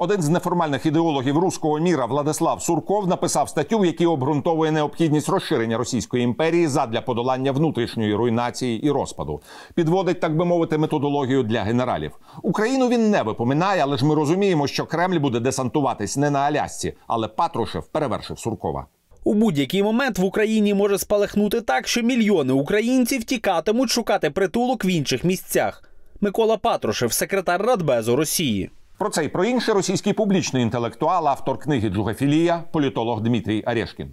Один з неформальних ідеологів руського міра Владислав Сурков написав статтю, в якій обґрунтовує необхідність розширення Російської імперії задля подолання внутрішньої руйнації і розпаду. Підводить, так би мовити, методологію для генералів. Україну він не випоминає, але ж ми розуміємо, що Кремль буде десантуватись не на Алясці, але Патрушев перевершив Суркова. У будь-який момент в Україні може спалахнути так, що мільйони українців тікатимуть шукати притулок в інших місцях. Микола Патрушев, секретар Радбезу Росії. Про це і про інше російський публічний інтелектуал, автор книги Джугафілія, політолог Дмитрій Арешкін.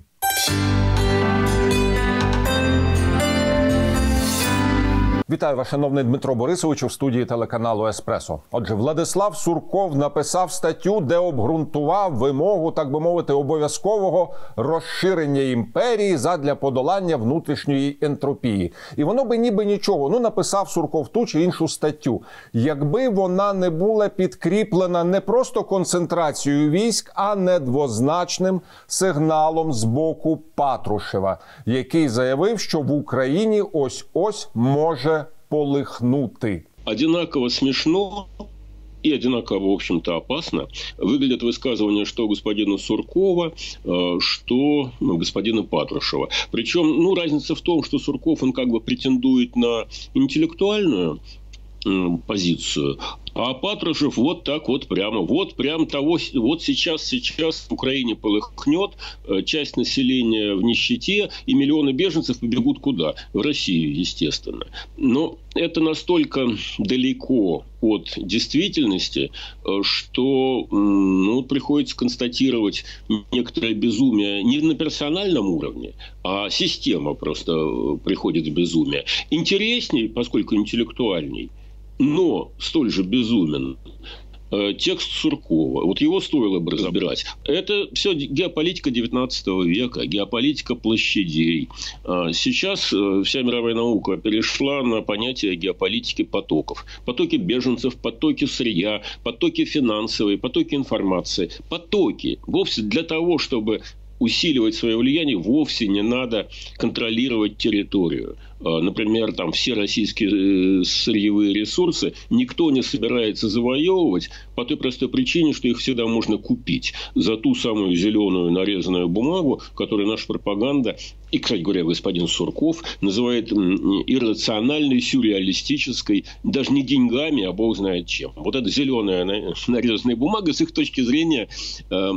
Вітаю вас, шановний Дмитро Борисович у студії телеканалу Еспресо. Отже, Владислав Сурков написав статтю, де обґрунтував вимогу, так би мовити, обов'язкового розширення імперії задля подолання внутрішньої ентропії. І воно би ніби нічого. Ну написав Сурков ту чи іншу статтю. Якби вона не була підкріплена не просто концентрацією військ, а недвозначним сигналом з боку Патрушева, який заявив, що в Україні ось ось може полыхнути. Одинаково смешно и одинаково, в общем-то, опасно выглядят высказывания что господина Суркова, э, что господина Патрушева. Причем, ну, разница в том, что Сурков, он как бы претендует на интеллектуальную позицию, а Патрушев вот так вот прямо, вот прям того, вот сейчас, сейчас в Украине полыхнет, э, часть населения в нищете, и миллионы беженцев побегут куда? В Россию, естественно. Но это настолько далеко от действительности, э, что ну, приходится констатировать некоторое безумие не на персональном уровне, а система просто э, приходит в безумие. Интересней, поскольку интеллектуальней – но столь же безумен э, текст Суркова. Вот его стоило бы разбирать. Это все геополитика 19 века, геополитика площадей. А сейчас э, вся мировая наука перешла на понятие геополитики потоков. Потоки беженцев, потоки сырья, потоки финансовые, потоки информации. Потоки. Вовсе для того, чтобы усиливать свое влияние, вовсе не надо контролировать территорию. А, например, там все российские э, сырьевые ресурсы никто не собирается завоевывать по той простой причине, что их всегда можно купить за ту самую зеленую нарезанную бумагу, которую наша пропаганда и, кстати говоря, господин Сурков называет иррациональной, сюрреалистической, даже не деньгами, а бог знает чем. Вот эта зеленая нарезанная бумага, с их точки зрения, э,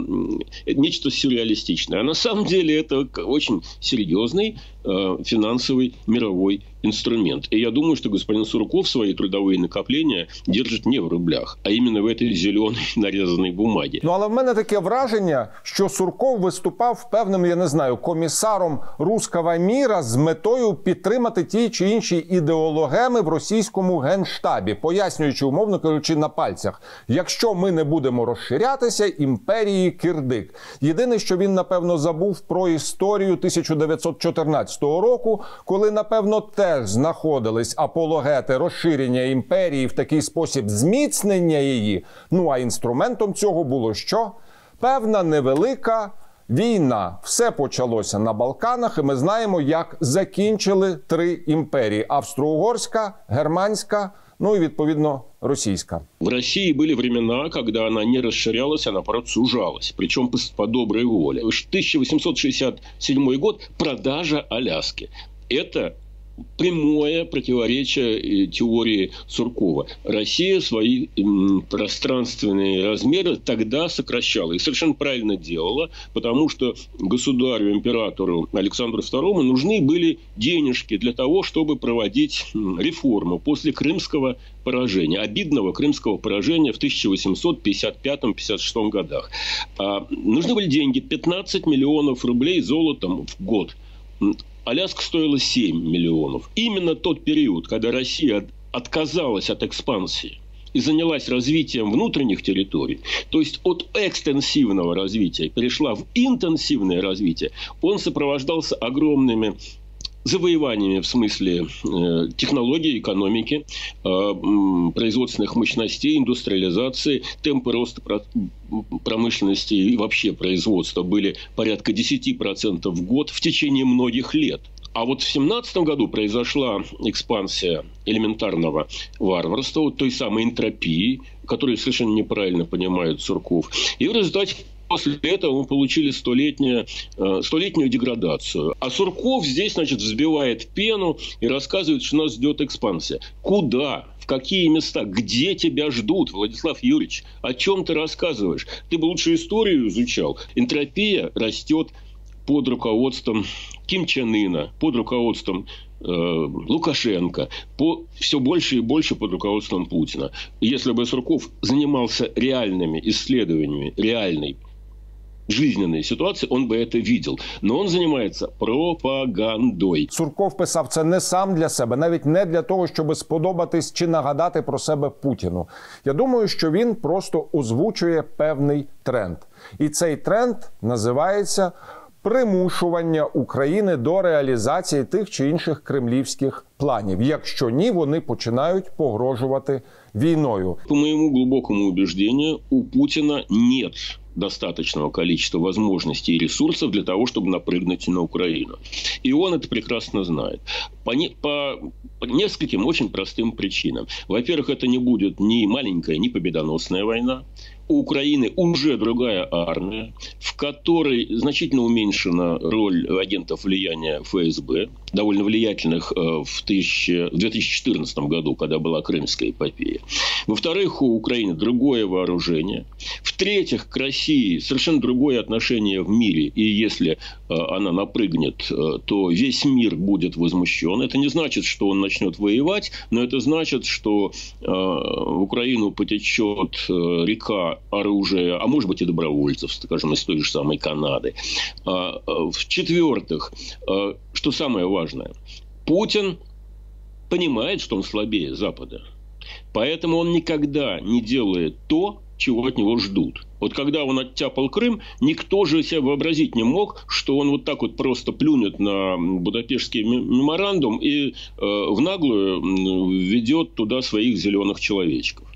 нечто сюрреалистичное. А на самом деле это очень серьезный э, финансовый мировой инструмент. И я думаю, что господин Сурков свои трудовые накопления держит не в рублях, а именно в этой зеленой нарезанной бумаге. Ну, але в мене таке враження, що Сурков виступав певним, я не знаю, комісаром руского міра з метою підтримати ті чи інші ідеологеми в російському генштабі, пояснюючи, умовно кажучи, на пальцях: якщо ми не будемо розширятися, імперії кирдик. Єдине, що він напевно забув про історію 1914 року, коли напевно те теж знаходились апологети розширення імперії в такий спосіб зміцнення її. Ну а інструментом цього було що? Певна невелика. Війна все почалося на Балканах, і ми знаємо, як закінчили три імперії: австро-угорська, германська, ну і відповідно російська. В Росії були времена, коли вона не розширялась, а наоборот сужалась, причому по, по доброй воле. 1867 год – продажа Аляски. Это прямое противоречие теории Суркова. Россия свои пространственные размеры тогда сокращала. И совершенно правильно делала, потому что государю, императору Александру II нужны были денежки для того, чтобы проводить реформу после крымского поражения, обидного крымского поражения в 1855-56 годах. А, нужны были деньги, 15 миллионов рублей золотом в год. Аляска стоила 7 миллионов. Именно тот период, когда Россия отказалась от экспансии и занялась развитием внутренних территорий, то есть от экстенсивного развития перешла в интенсивное развитие, он сопровождался огромными завоеваниями в смысле э, технологии, экономики, э, производственных мощностей, индустриализации, темпы роста промышленности и вообще производства были порядка 10% в год в течение многих лет. А вот в 17 году произошла экспансия элементарного варварства, вот той самой энтропии, которую совершенно неправильно понимает Сурков. И в результате После этого мы получили столетнюю, э, столетнюю деградацию. А Сурков здесь, значит, взбивает пену и рассказывает, что нас ждет экспансия. Куда? В какие места? Где тебя ждут, Владислав Юрьевич? О чем ты рассказываешь? Ты бы лучше историю изучал. Энтропия растет под руководством Ким Чен Ына, под руководством э, Лукашенко, по, все больше и больше под руководством Путина. Если бы Сурков занимался реальными исследованиями, реальной жизненной ситуации, он бы это видел. Но он занимается пропагандой. Сурков писав це не сам для себе, навіть не для того, щоб сподобатись чи нагадати про себе Путіну. Я думаю, що він просто озвучує певний тренд, і цей тренд називається примушування України до реалізації тих чи інших кремлівських планів. Якщо ні, вони починають погрожувати війною. По моему глубокому убеждению, у Путина нет достаточного количества возможностей и ресурсов для того, чтобы напрыгнуть на Украину. И он это прекрасно знает. По, не, по, по нескольким очень простым причинам. Во-первых, это не будет ни маленькая, ни победоносная война у Украины уже другая армия, в которой значительно уменьшена роль агентов влияния ФСБ, довольно влиятельных э, в, 1000, в 2014 году, когда была Крымская эпопея. Во-вторых, у Украины другое вооружение. В-третьих, к России совершенно другое отношение в мире. И если э, она напрыгнет, э, то весь мир будет возмущен. Это не значит, что он начнет воевать, но это значит, что в Украину потечет река оружия, а может быть и добровольцев, скажем, из той же самой Канады. А, В-четвертых, что самое важное, Путин понимает, что он слабее Запада. Поэтому он никогда не делает то, чего от него ждут. Вот когда он оттяпал Крым, никто же себе вообразить не мог, что он вот так вот просто плюнет на Будапештский меморандум и э, в наглую ведет туда своих зеленых человечков.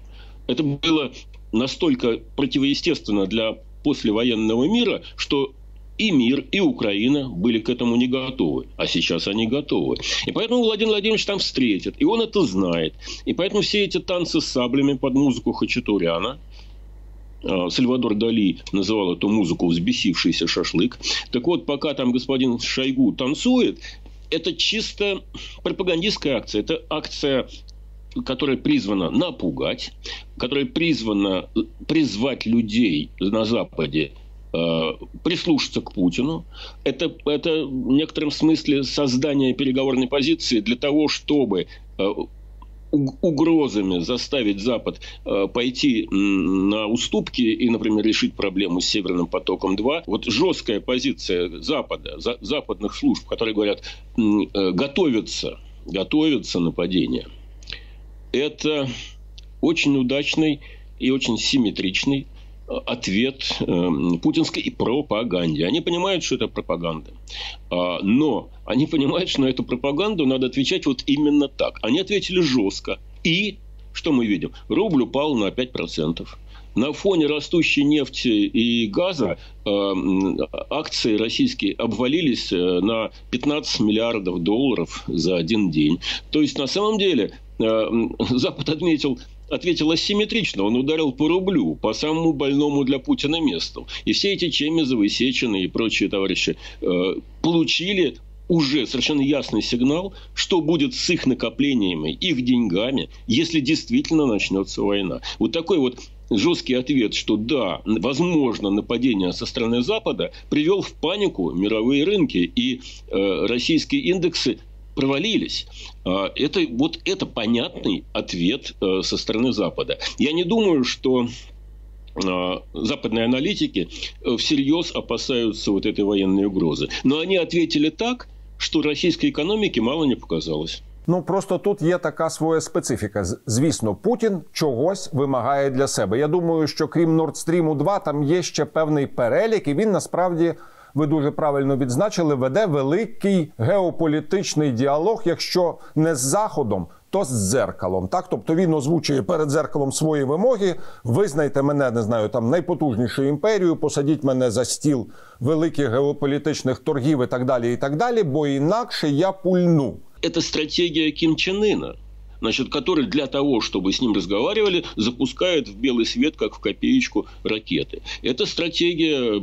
Это было настолько противоестественно для послевоенного мира, что и мир, и Украина были к этому не готовы. А сейчас они готовы. И поэтому Владимир Владимирович там встретит. И он это знает. И поэтому все эти танцы с саблями под музыку Хачатуряна, а, Сальвадор Дали называл эту музыку «взбесившийся шашлык». Так вот, пока там господин Шойгу танцует, это чисто пропагандистская акция. Это акция которая призвана напугать, которая призвана призвать людей на Западе э, прислушаться к Путину. Это, это в некотором смысле создание переговорной позиции для того, чтобы э, угрозами заставить Запад э, пойти на уступки и, например, решить проблему с Северным потоком-2. Вот жесткая позиция Запада, западных служб, которые говорят, готовятся, готовятся нападения – это очень удачный и очень симметричный э, ответ э, путинской пропаганде. Они понимают, что это пропаганда. А, но они понимают, что на эту пропаганду надо отвечать вот именно так. Они ответили жестко. И что мы видим? Рубль упал на 5%. На фоне растущей нефти и газа э, акции российские обвалились на 15 миллиардов долларов за один день. То есть, на самом деле, Э, Запад отметил ответил асимметрично. Он ударил по рублю, по самому больному для Путина месту. И все эти Чемизовы, Сечины и прочие товарищи э, получили уже совершенно ясный сигнал, что будет с их накоплениями, их деньгами, если действительно начнется война. Вот такой вот жесткий ответ, что да, возможно нападение со стороны Запада, привел в панику мировые рынки. И э, российские индексы провалились. А, это, вот это понятный ответ э, со стороны Запада. Я не думаю, что а, западные аналитики э, всерьез опасаются вот этой военной угрозы. Но они ответили так, что российской экономике мало не показалось. Ну просто тут є така своя специфіка. Звісно, Путін чогось вимагає для себе. Я думаю, що крім Nord Stream 2 там є ще певний перелік, і він насправді ви дуже правильно відзначили, веде великий геополітичний діалог, якщо не з Заходом, то з дзеркалом. Так, тобто він озвучує перед дзеркалом свої вимоги. Визнайте мене, не знаю, там найпотужнішою імперією, посадіть мене за стіл великих геополітичних торгів і так далі, і так далі, бо інакше я пульну. Это стратегия Ким Чен Ына значит, который для того, чтобы с ним разговаривали, запускает в белый свет, как в копеечку, ракеты. Это стратегия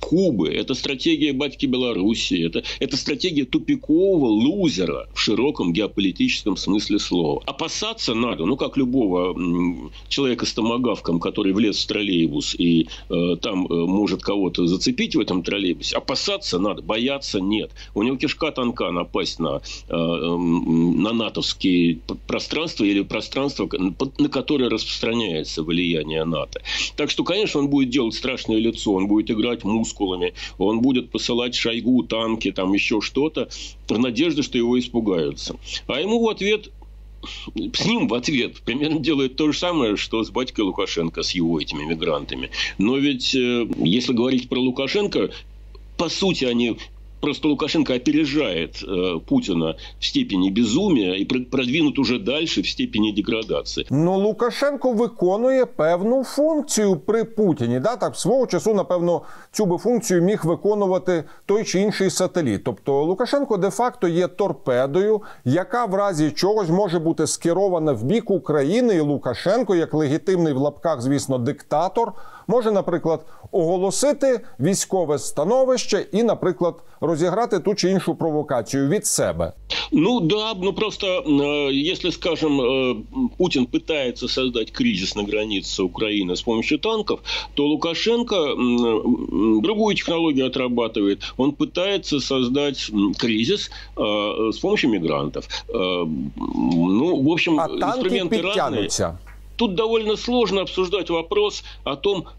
Кубы, это стратегия батьки Беларуси, это, это стратегия тупикового лузера в широком геополитическом смысле слова. Опасаться надо, ну, как любого человека с томогавком, который влез в троллейбус и э, там э, может кого-то зацепить в этом троллейбусе. Опасаться надо, бояться нет. У него кишка тонка напасть на, э, на натовские пространство или пространство, на которое распространяется влияние НАТО. Так что, конечно, он будет делать страшное лицо, он будет играть мускулами, он будет посылать шойгу, танки, там еще что-то, в надежде, что его испугаются. А ему в ответ с ним в ответ примерно делает то же самое, что с батькой Лукашенко, с его этими мигрантами. Но ведь, э, если говорить про Лукашенко, по сути, они Просто Лукашенко опережает э, Путина в степені безумия і продвинут уже дальше в степені деградації. Ну Лукашенко виконує певну функцію при Путіні. Да, так свого часу, напевно, цю би функцію міг виконувати той чи інший сателіт. Тобто Лукашенко де-факто є торпедою, яка в разі чогось може бути скерована в бік України, і Лукашенко, як легітимний в лапках, звісно, диктатор може, наприклад, оголосити військове становище і, наприклад, розіграти ту чи іншу провокацію від себе. Ну да, ну просто э, если, скажем, э, Путин пытается создать кризис на границе Украины с помощью танков, то Лукашенко другую технологию отрабатывает. Он пытается создать кризис э, с помощью мигрантов. Ну, в общем, а инструменты разные. Тут довольно сложно обсуждать вопрос о том, Э, э,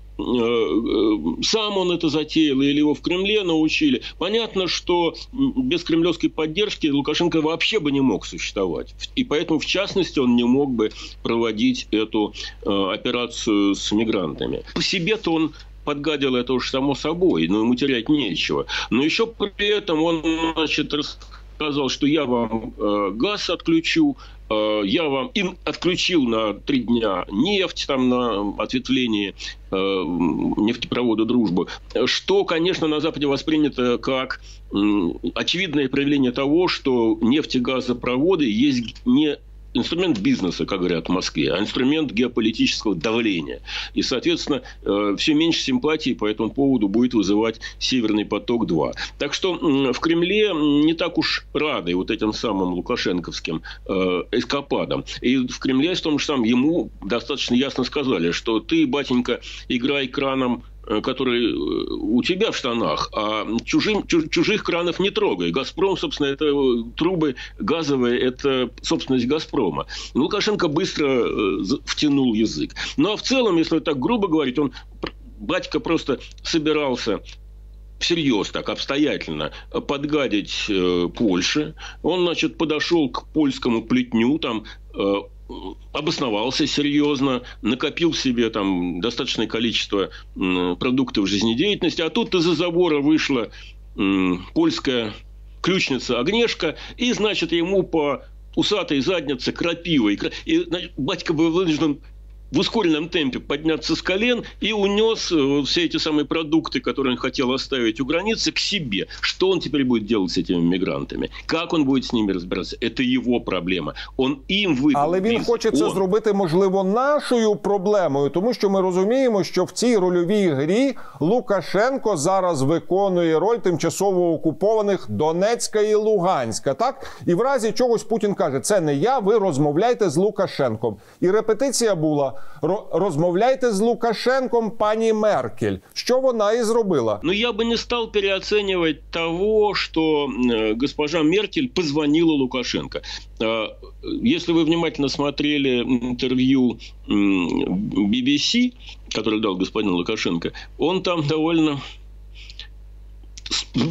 сам он это затеял или его в Кремле научили. Понятно, что без кремлевской поддержки Лукашенко вообще бы не мог существовать. И поэтому, в частности, он не мог бы проводить эту э, операцию с мигрантами. По себе-то он подгадил это уж само собой, но ему терять нечего. Но еще при этом он, значит, сказал, что я вам э, газ отключу, э, я вам им отключил на три дня нефть там на ответвлении э, нефтепровода «Дружба», что, конечно, на Западе воспринято как э, очевидное проявление того, что нефтегазопроводы есть не инструмент бизнеса, как говорят в Москве, а инструмент геополитического давления. И, соответственно, э, все меньше симпатии по этому поводу будет вызывать «Северный поток-2». Так что в Кремле не так уж рады вот этим самым лукашенковским э, эскападам. И в Кремле в том же самом ему достаточно ясно сказали, что ты, батенька, играй краном Э, который э, у тебя в штанах, а чужим, чужих кранов не трогай. «Газпром», собственно, это э, трубы газовые, это собственность «Газпрома». Лукашенко быстро втянул язык. Ну, а в целом, если так грубо говорить, он, батька просто собирался всерьез так обстоятельно подгадить э, Польше. Он, значит, подошел к польскому плетню, там э, обосновался серьезно, накопил себе там достаточное количество продуктов жизнедеятельности, а тут из-за забора вышла польская ключница Огнешка, и, значит, ему по усатой заднице крапивой. И значит, батька был вынужден в ускоренном темпе подняться с колен и унес э, все эти самые продукты, которые он хотел оставить у границы, к себе. Что он теперь будет делать с этими мигрантами? Как он будет с ними разбираться? Это его проблема. Он їм видав. Але він хоче це он. зробити, можливо, нашою проблемою, тому що ми розуміємо, що в цій рольовій грі Лукашенко зараз виконує роль тимчасово окупованих Донецька і Луганська. Так і в разі чогось Путін каже: це не я. Ви розмовляйте з Лукашенком. І репетиція була Розмовляйте з Лукашенком, пані Меркель. Що вона і зробила? Ну я би не став переоценивать того, что э, госпожа Меркель позвонила Лукашенко. Если вы внимательно смотрели интервью BBC, которое дал господин Лукашенко, он там довольно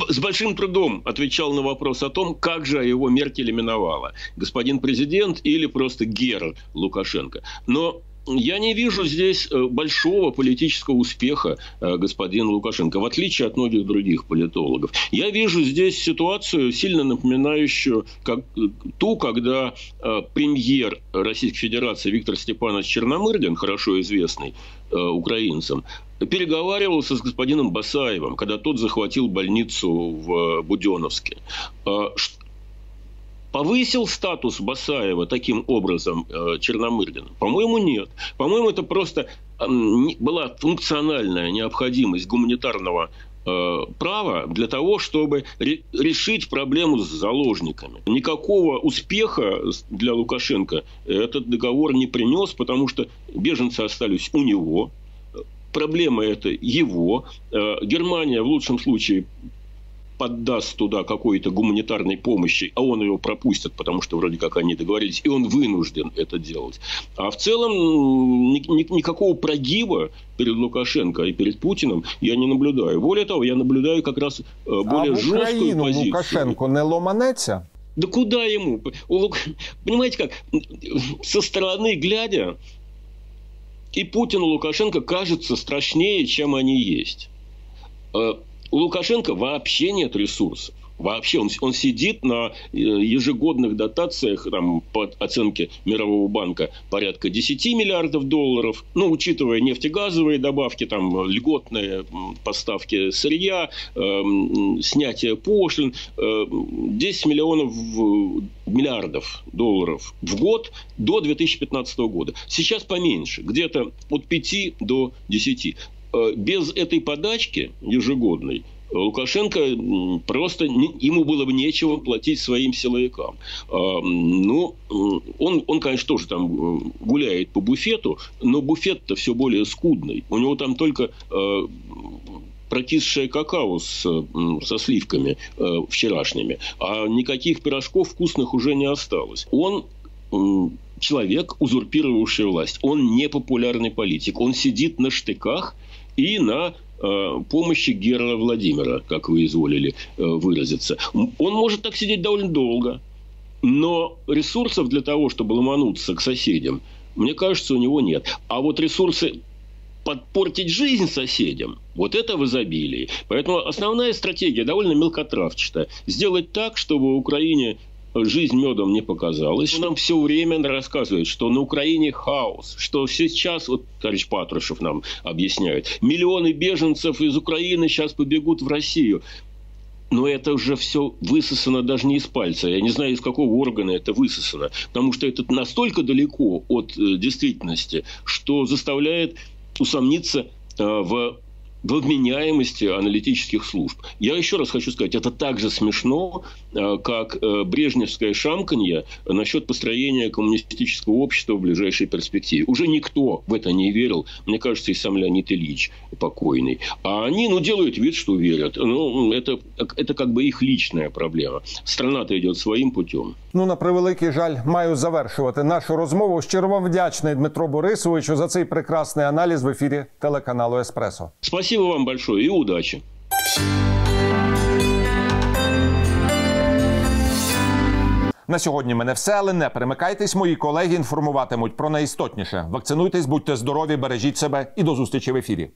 с большим трудом отвечал на вопрос о том, как же его Меркель именовала. Господин президент или просто Гер Лукашенко. Но я не вижу здесь э, большого политического успеха э, господина Лукашенко, в отличие от многих других политологов. Я вижу здесь ситуацию, сильно напоминающую как, э, ту, когда премьер Российской Федерации Виктор Степанович Черномырдин, хорошо известный украинцам, переговаривался с господином Басаевым, когда тот захватил больницу в Буденовске повысил статус Басаева таким образом э, Черномырдина? По-моему, нет. По-моему, это просто э, была функциональная необходимость гуманитарного э, права для того, чтобы ре- решить проблему с заложниками. Никакого успеха для Лукашенко этот договор не принес, потому что беженцы остались у него, проблема это его. Э, Германия в лучшем случае поддаст туда какой-то гуманитарной помощи, а он ее пропустит, потому что вроде как они договорились, и он вынужден это делать. А в целом ни, ни, никакого прогиба перед Лукашенко и перед Путиным я не наблюдаю. Более того, я наблюдаю как раз э, более а жесткую Україну позицию. Лукашенко не ломанеться? Да куда ему? Понимаете как? Со стороны глядя, и Путин, и Лукашенко кажутся страшнее, чем они есть. У Лукашенко вообще нет ресурсов. Вообще он, он сидит на э, ежегодных дотациях, там, по оценке Мирового банка, порядка 10 миллиардов долларов. Ну, учитывая нефтегазовые добавки, там, льготные поставки сырья, э, снятие пошлин. Э, 10 миллионов миллиардов долларов в год до 2015 года. Сейчас поменьше, где-то от 5 до 10. Э, без этой подачки ежегодной Лукашенко просто ему было бы нечего платить своим силовикам. А, ну, он, он, конечно, тоже там э, гуляет по буфету, но буфет-то все более скудный. У него там только э, прокисшее какао с, со сливками вчерашними, а никаких пирожков вкусных уже не осталось. Он человек, узурпировавший власть. Он не популярный политик. Он сидит на штыках – и на э, помощи Герла Владимира, как вы изволили э, выразиться. Он может так сидеть довольно долго, но ресурсов для того, чтобы ломануться к соседям, мне кажется, у него нет. А вот ресурсы подпортить жизнь соседям, вот это в изобилии. Поэтому основная стратегия довольно мелкотравчатая. Сделать так, чтобы Украине жизнь медом не показалась. Нам все время рассказывает, что на Украине хаос, что сейчас, вот товарищ Патрушев нам объясняет, миллионы беженцев из Украины сейчас побегут в Россию. Но это уже все высосано даже не из пальца. Я не знаю, из какого органа это высосано. Потому что это настолько далеко от э, действительности, что заставляет усомниться э, в вменяемости аналитических служб. Я еще раз хочу сказать, это так же смешно, э, как э, брежневское шамканье насчет построения коммунистического общества в ближайшей перспективе. Уже никто в это не верил. Мне кажется, и сам Леонид Ильич покойный. А они, ну, делают вид, что верят. Ну, это, это как бы их личная проблема. Страна-то идет своим путем. Ну, на превеликий жаль, маю завершувати нашу розмову. Щиро вам вдячний Дмитро Борисовичу за цей прекрасний аналіз в ефірі телеканалу Еспресо. Спасибо. Спасибо вам большое и удачи. На сьогодні мене все, але не перемикайтесь. Мої колеги інформуватимуть про найістотніше. Вакцинуйтесь, будьте здорові, бережіть себе і до зустрічі в ефірі.